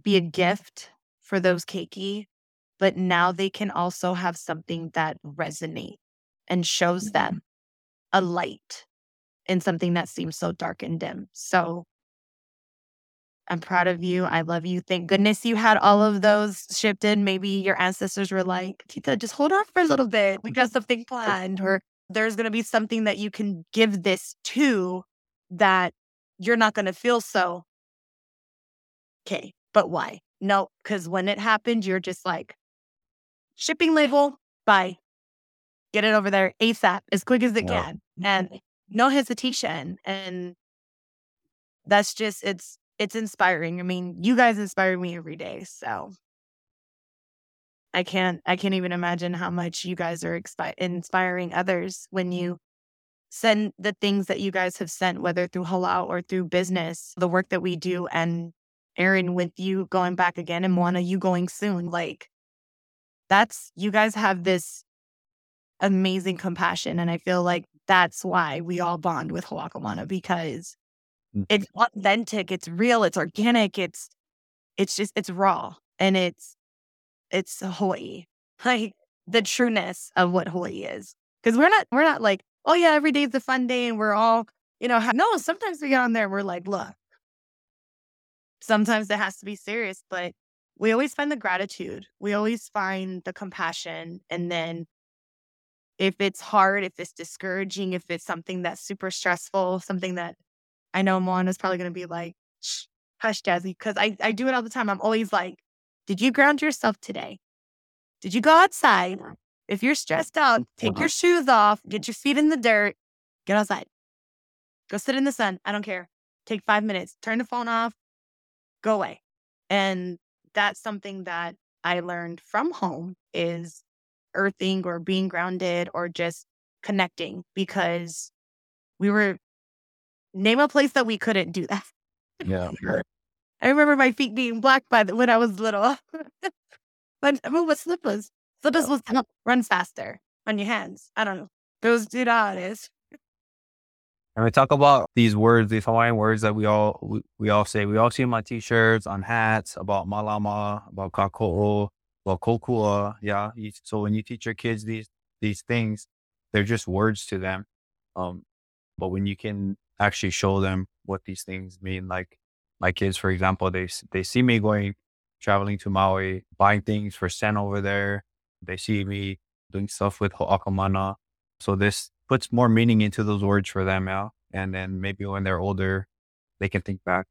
be a gift for those keiki, but now they can also have something that resonates and shows them mm-hmm. a light in something that seems so dark and dim. So I'm proud of you. I love you. Thank goodness you had all of those shipped in. Maybe your ancestors were like, Tita, just hold on for a little bit. We got something planned. Or there's going to be something that you can give this to that you're not going to feel so. Okay, but why? No, because when it happened, you're just like, shipping label, bye. Get it over there ASAP, as quick as it can. And no hesitation. And that's just, it's, it's inspiring. I mean, you guys inspire me every day. So I can't, I can't even imagine how much you guys are expi- inspiring others when you send the things that you guys have sent, whether through halal or through business, the work that we do and Aaron, with you going back again and Moana, you going soon. Like, that's, you guys have this amazing compassion. And I feel like that's why we all bond with Ho'akamana because Mm. It's authentic, it's real, it's organic, it's it's just it's raw and it's it's Hawaii. Like the trueness of what Hawaii is. Because we're not we're not like, oh yeah, every day's a fun day and we're all, you know, ha-. no, sometimes we get on there and we're like, look, sometimes it has to be serious, but we always find the gratitude. We always find the compassion. And then if it's hard, if it's discouraging, if it's something that's super stressful, something that I know Moana's probably going to be like, Shh, hush, Jazzy, because I, I do it all the time. I'm always like, did you ground yourself today? Did you go outside? If you're stressed out, take your uh-huh. shoes off, get your feet in the dirt, get outside. Go sit in the sun. I don't care. Take five minutes, turn the phone off, go away. And that's something that I learned from home is earthing or being grounded or just connecting because we were name a place that we couldn't do that. Yeah. I remember my feet being black by the, when I was little. but move with slippers. Slippers will help run faster on your hands. I don't know. Those do it is. And we talk about these words, these Hawaiian words that we all we, we all say. We all see them on t-shirts, on hats, about malama, about kako'o, about kokua. Yeah. You, so when you teach your kids these these things, they're just words to them. Um, but when you can actually show them what these things mean, like my kids, for example, they they see me going traveling to Maui, buying things for Sen over there. They see me doing stuff with Ho'akamana. So this puts more meaning into those words for them, yeah. And then maybe when they're older, they can think back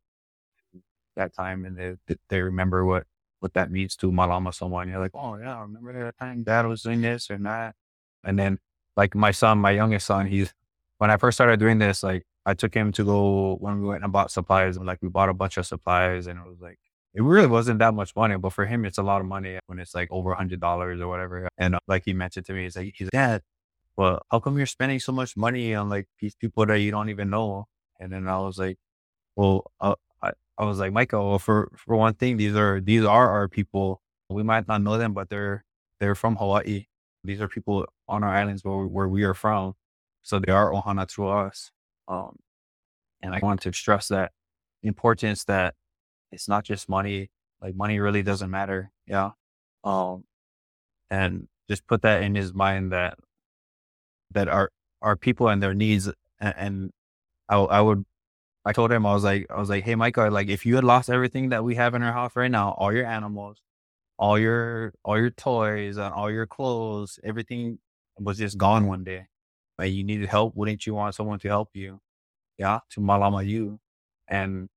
that time and they they remember what what that means to my malama someone. You're like, oh yeah, I remember that time dad was doing this and that. And then like my son, my youngest son, he's when I first started doing this, like I took him to go when we went and bought supplies. And like we bought a bunch of supplies and it was like it really wasn't that much money, but for him, it's a lot of money when it's like over a hundred dollars or whatever. And uh, like he mentioned to me, he's like, he's like, Dad, well, how come you're spending so much money on like these people that you don't even know? And then I was like, well, uh, I, was like, Michael, well, for, for one thing, these are, these are our people. We might not know them, but they're, they're from Hawaii. These are people on our islands where, where we are from. So they are Ohana to us. Um, and I want to stress that importance that it's not just money. Like money really doesn't matter. Yeah. Um, and just put that in his mind that that our our people and their needs and, and I, I would I told him I was like I was like hey Michael like if you had lost everything that we have in our house right now all your animals all your all your toys and all your clothes everything was just gone one day. And you needed help. Wouldn't you want someone to help you? Yeah to malama you and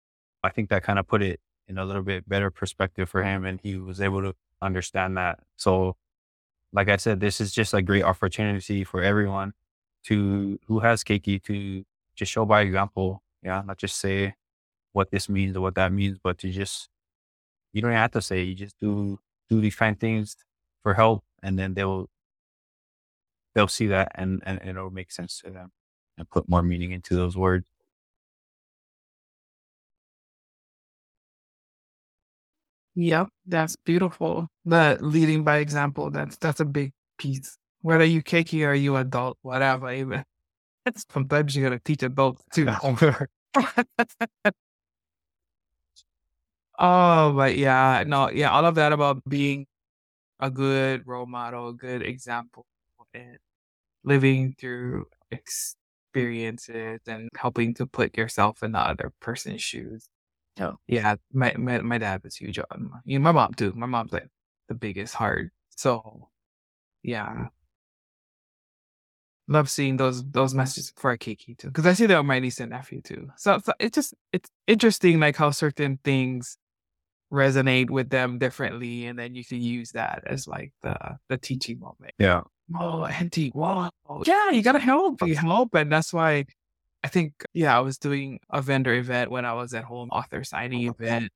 I think that kind of put it in a little bit better perspective for him and he was able to understand that. So like I said, this is just a great opportunity for everyone to who has keiki to just show by example. Yeah, not just say what this means or what that means, but to just you don't have to say. You just do do these kind of things for help, and then they'll they'll see that, and and it'll make sense to them, and put more meaning into those words. Yep, that's beautiful. The leading by example, that's that's a big piece. Whether you keiki or you adult, whatever, even sometimes you gotta teach adults too. oh, but yeah, no, yeah, all of that about being a good role model, a good example, and living through experiences and helping to put yourself in the other person's shoes. Oh, yeah, my my my dad was huge on you know, my mom too. My mom's like the biggest heart. So yeah. Love seeing those those messages for keiki too. Because I see that with my niece and nephew too. So, so it's just it's interesting like how certain things resonate with them differently and then you can use that as like the the teaching moment. Yeah. Oh, auntie, wow. Yeah, you gotta help. You help. And that's why I think, yeah, I was doing a vendor event when I was at home, author signing oh. event.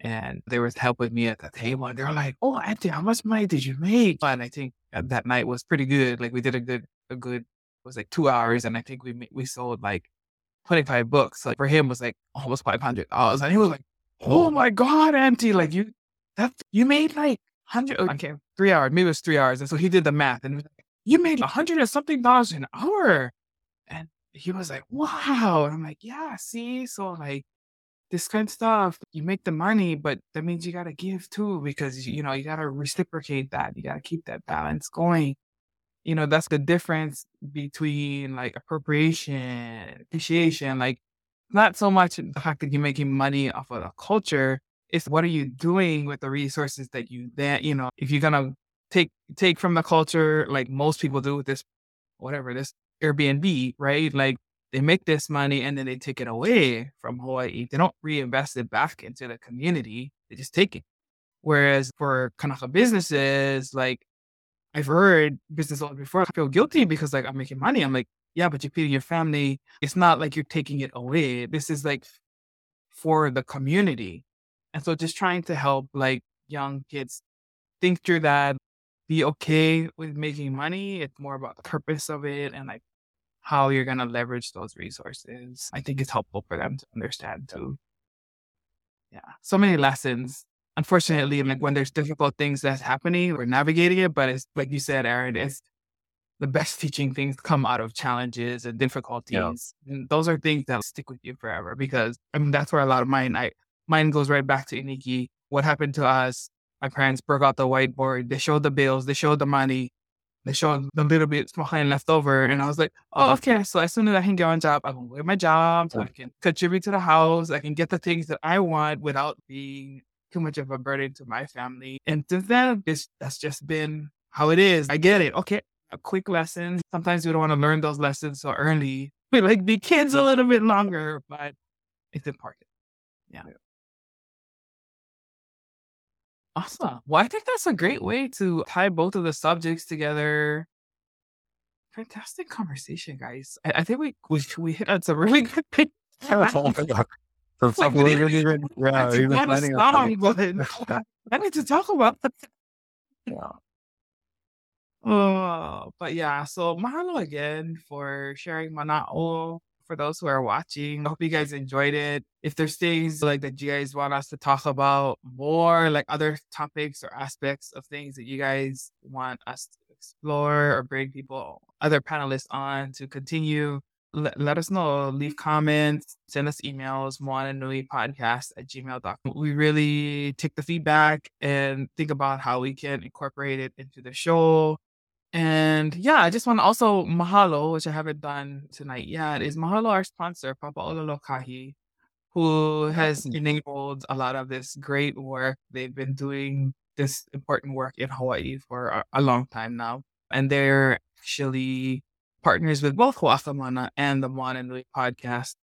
And they were helping me at the table. And they were like, Oh, Auntie, how much money did you make? And I think that night was pretty good. Like we did a good, a good, it was like two hours. And I think we we sold like 25 books. Like for him was like almost $500. And he was like, oh, oh my God, Auntie, like you, that you made like 100, okay, three hours, maybe it was three hours. And so he did the math and like, you made a hundred and something dollars an hour. And he was like, wow. And I'm like, yeah, see? So like this kind of stuff, you make the money, but that means you gotta give too, because you know, you gotta reciprocate that. You gotta keep that balance going. You know, that's the difference between like appropriation, appreciation, like not so much the fact that you're making money off of the culture, it's what are you doing with the resources that you that you know, if you're gonna take take from the culture like most people do with this whatever this Airbnb, right? Like they make this money and then they take it away from Hawaii. They don't reinvest it back into the community. They just take it. Whereas for Kanaka businesses, like I've heard business owners before, I feel guilty because like I'm making money. I'm like, yeah, but you're feeding your family. It's not like you're taking it away. This is like for the community. And so just trying to help like young kids think through that, be okay with making money. It's more about the purpose of it and like how you're going to leverage those resources. I think it's helpful for them to understand too. Yeah. So many lessons. Unfortunately, like when there's difficult things that's happening, we're navigating it. But it's like you said, Aaron, it's the best teaching things come out of challenges and difficulties. Yeah. And those are things that stick with you forever because I mean that's where a lot of mine I mine goes right back to Iniki. What happened to us? My parents broke out the whiteboard. They showed the bills. They showed the money. They showed the little bit small left over. And I was like, oh, uh-huh. okay. So as soon as I can get on job, I can quit my job. So I can contribute to the house. I can get the things that I want without being too much of a burden to my family. And since then, this that's just been how it is. I get it. Okay, a quick lesson. Sometimes we don't want to learn those lessons so early. We like the kids a little bit longer, but it's important. Yeah. yeah. Awesome. Well, I think that's a great way to tie both of the subjects together. Fantastic conversation, guys. I, I think we, we we hit on some really good things. Oh my god. Some stuff we really, yeah, even planning on. I need to talk about that. Yeah. Oh, but yeah, so mahalo again for sharing Mana'o. For those who are watching, I hope you guys enjoyed it. If there's things like that you guys want us to talk about more, like other topics or aspects of things that you guys want us to explore or bring people, other panelists on to continue, let, let us know. Leave comments, send us emails, podcast at gmail.com. We really take the feedback and think about how we can incorporate it into the show and yeah, I just want to also mahalo, which I haven't done tonight yet, is mahalo our sponsor, Papa Ola Lokahi, who has enabled a lot of this great work. They've been doing this important work in Hawaii for a, a long time now. And they're actually partners with both Ho'akamana and the Moana Nui podcast,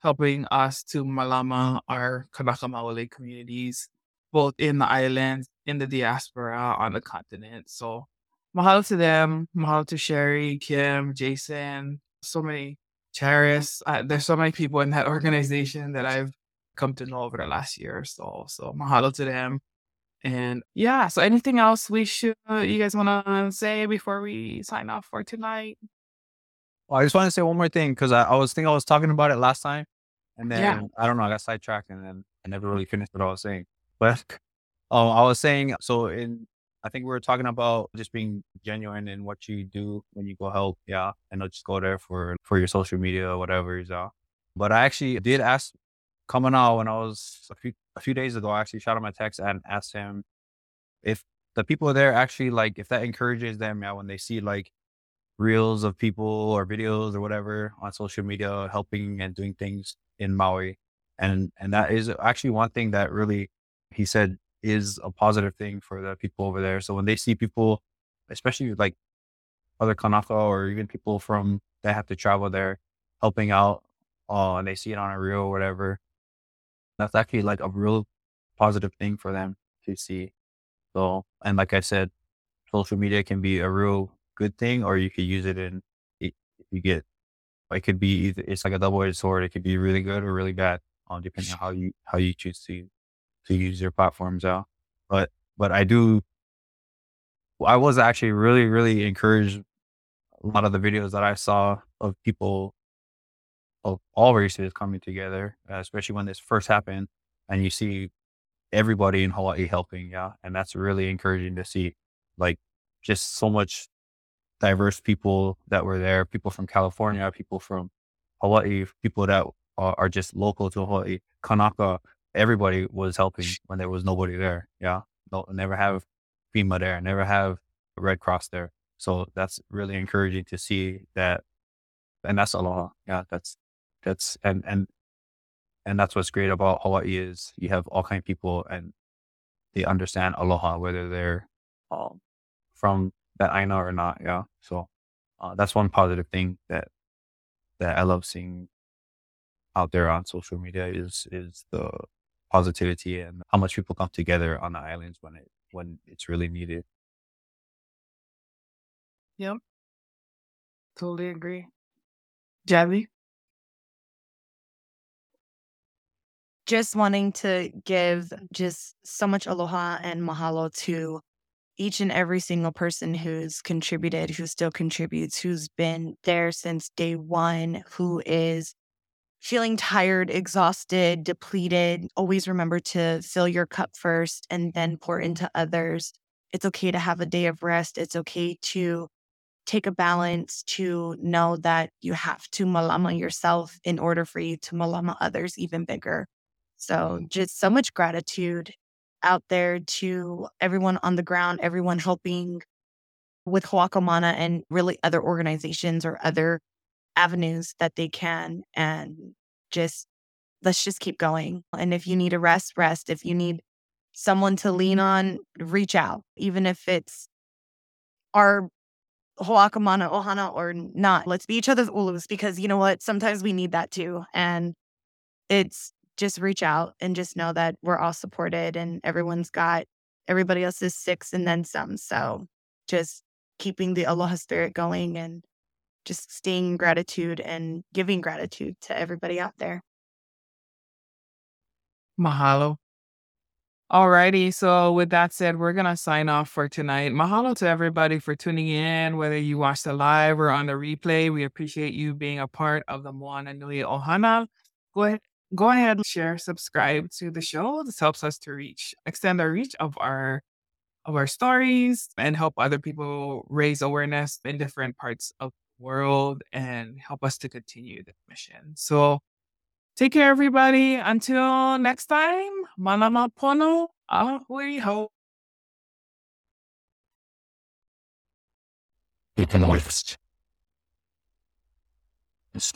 helping us to malama our Kanaka Maoli communities, both in the islands, in the diaspora, on the continent. So mahalo to them. Mahalo to Sherry, Kim, Jason, so many Charis. Uh, there's so many people in that organization that I've come to know over the last year or so. So mahalo to them. And yeah, so anything else we should, you guys want to say before we sign off for tonight? Well, I just want to say one more thing because I, I was thinking I was talking about it last time. And then yeah. I don't know, I got sidetracked and then I never really finished what I was saying. But um, I was saying, so in I think we were talking about just being genuine in what you do when you go help. Yeah. And not just go there for, for your social media or whatever. Yeah. But I actually did ask coming out when I was a few, a few days ago, I actually shot him a text and asked him if the people there actually like, if that encourages them, yeah, when they see like reels of people or videos or whatever on social media helping and doing things in Maui. And, and that is actually one thing that really, he said is a positive thing for the people over there. So when they see people, especially like other Kanaka or even people from that have to travel there helping out, uh, and they see it on a reel or whatever, that's actually like a real positive thing for them to see. So, and like I said, social media can be a real good thing, or you could use it in, if you get, it could be either, it's like a double edged sword. It could be really good or really bad, depending on how you, how you choose to to use your platforms out. But but I do I was actually really, really encouraged a lot of the videos that I saw of people of all races coming together, especially when this first happened and you see everybody in Hawaii helping. Yeah. And that's really encouraging to see like just so much diverse people that were there, people from California, people from Hawaii, people that are, are just local to Hawaii, Kanaka, everybody was helping when there was nobody there. Yeah. No, never have FEMA there, never have Red Cross there. So that's really encouraging to see that. And that's aloha. Yeah. That's, that's, and, and, and that's what's great about Hawaii is you have all kind of people and they understand aloha, whether they're um, from that I know or not. Yeah. So uh, that's one positive thing that that I love seeing out there on social media is is the positivity and how much people come together on the islands when it when it's really needed. Yep. Totally agree. Jazzy? Just wanting to give just so much aloha and mahalo to each and every single person who's contributed, who still contributes, who's been there since day one, who is feeling tired, exhausted, depleted. Always remember to fill your cup first and then pour into others. It's okay to have a day of rest. It's okay to take a balance, to know that you have to malama yourself in order for you to malama others even bigger. So, just so much gratitude out there to everyone on the ground, everyone helping with Ho'akamana and really other organizations or other avenues that they can. And just let's just keep going. And if you need a rest, rest. If you need someone to lean on, reach out, even if it's our Ho'akamana Ohana or not. Let's be each other's ulus because you know what? Sometimes we need that too. And it's just reach out and just know that we're all supported and everyone's got everybody else's six and then some. So just keeping the aloha spirit going and just staying in gratitude and giving gratitude to everybody out there. Mahalo. Alrighty, so with that said, we're gonna sign off for tonight. Mahalo to everybody for tuning in, whether you watched the live or on the replay. We appreciate you being a part of the Moana Nui Ohana. Go ahead, go ahead, share, subscribe to the show. This helps us to reach, extend our reach of our of our stories and help other people raise awareness in different parts of the world and help us to continue the mission. So take care, everybody. Until next time, malama pono, ahui ho. It's